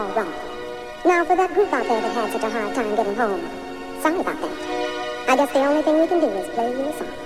All wrong. Now, for that group out there that had such a hard time getting home, sorry about that. I guess the only thing we can do is play you a song.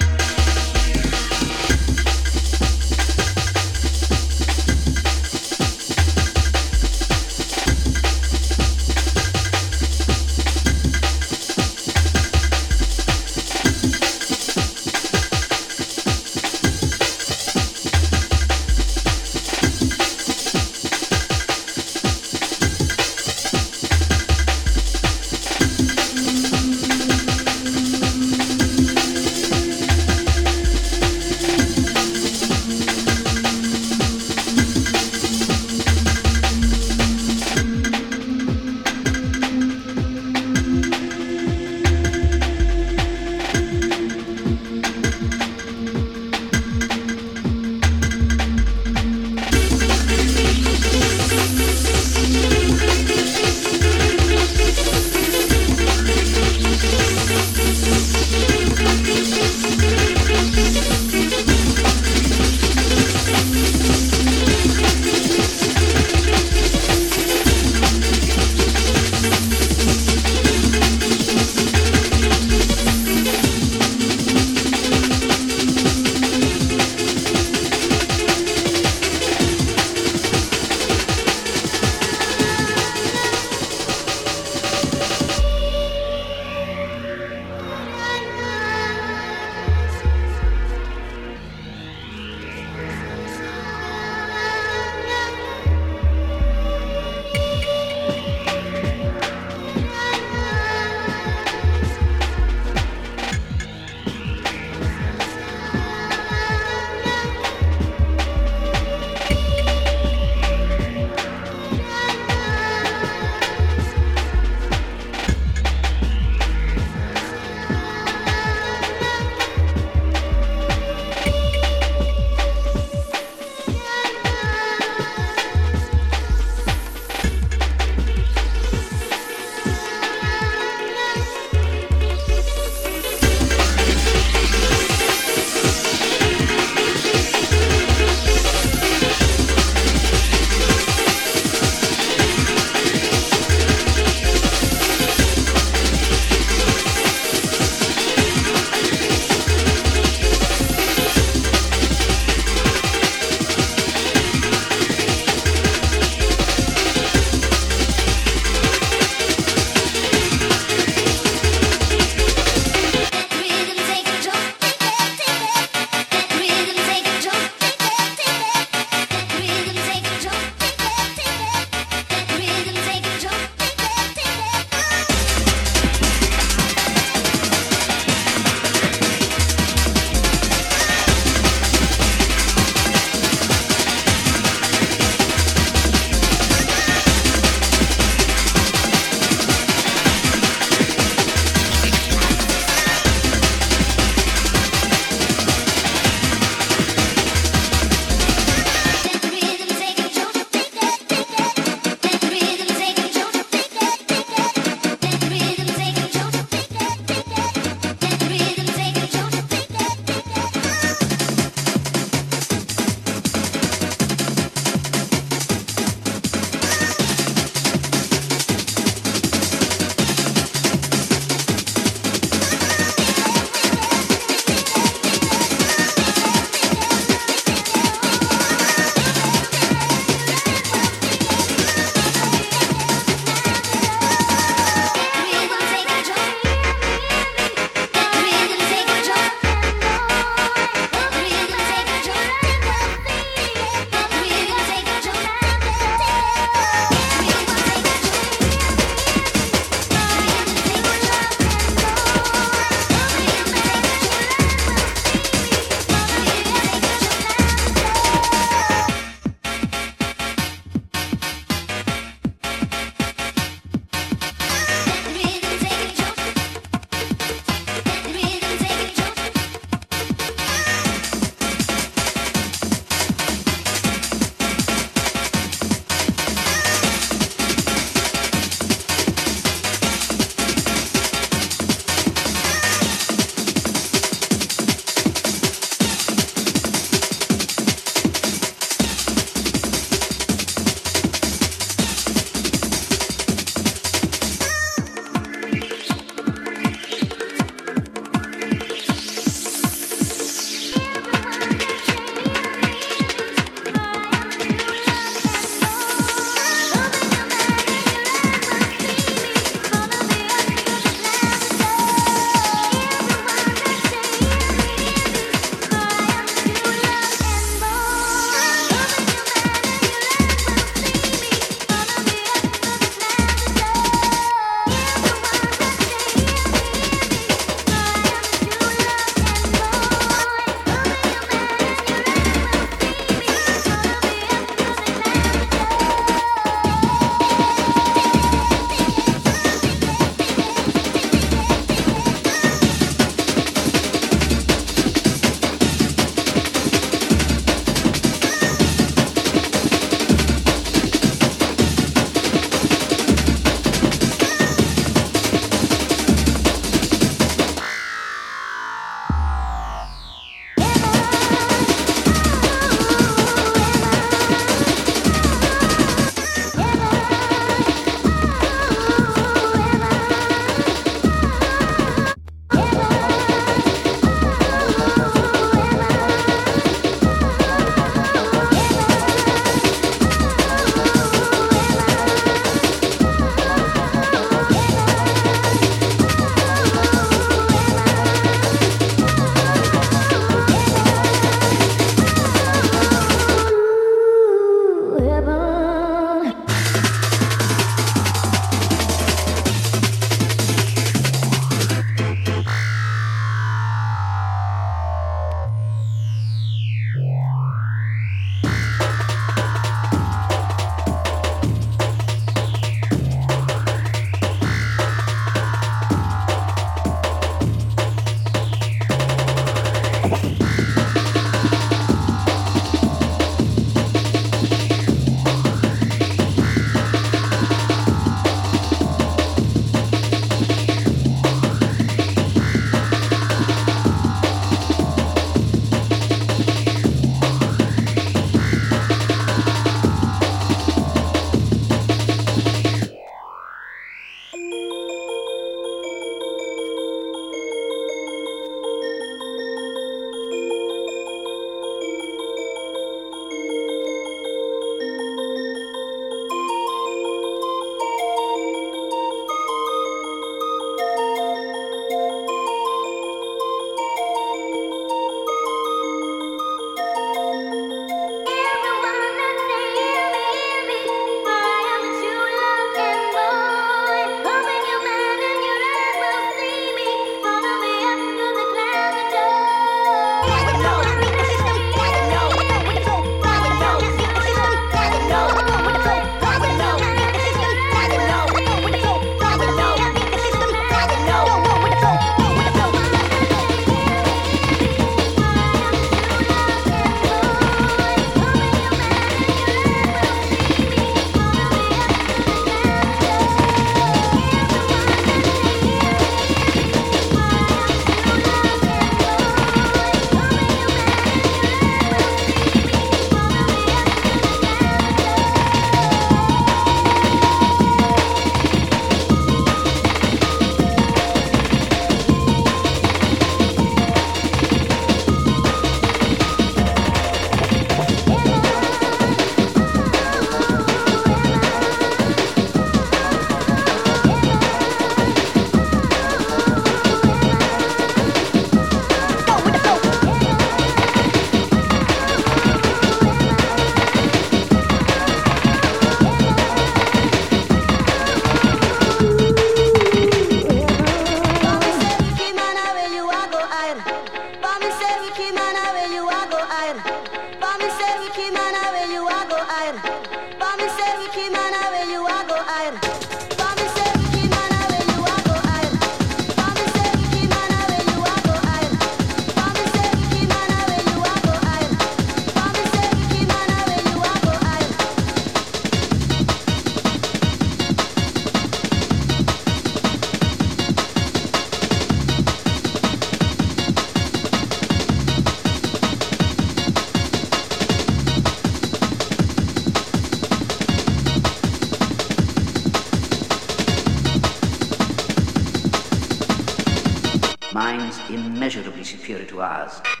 Immeasurably superior to ours.